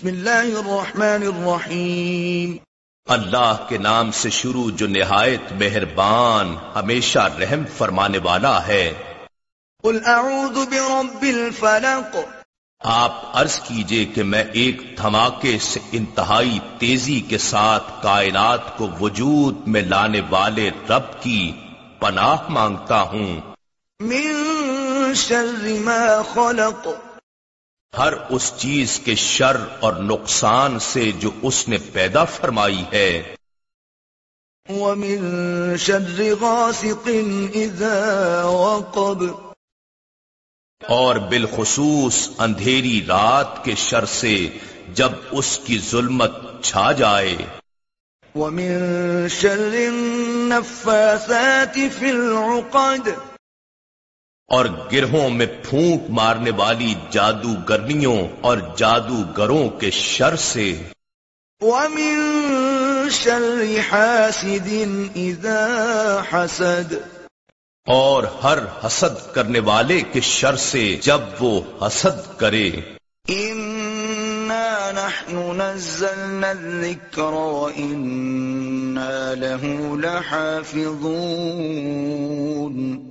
بسم الله الرحمن الرحيم اللہ کے نام سے شروع جو نہایت مہربان ہمیشہ رحم فرمانے والا ہے۔ قل اعوذ برب الفلق۔ آپ عرض کیجیے کہ میں ایک دھماکے سے انتہائی تیزی کے ساتھ کائنات کو وجود میں لانے والے رب کی پناہ مانگتا ہوں۔ من شر ما خلق۔ ہر اس چیز کے شر اور نقصان سے جو اس نے پیدا فرمائی ہے۔ ومن شر غاسق اذا وقب۔ اور بالخصوص اندھیری رات کے شر سے جب اس کی ظلمت چھا جائے۔ ومن شر النفاثات في العقد۔ اور گرہوں میں پھونک مارنے والی جادوگرنیوں اور جادوگروں کے شر سے۔ ومن شر حاسد اذا حسد۔ اور ہر حسد کرنے والے کے شر سے جب وہ حسد کرے۔ انا نحن نزلنا الذكر وانا له لحافظون۔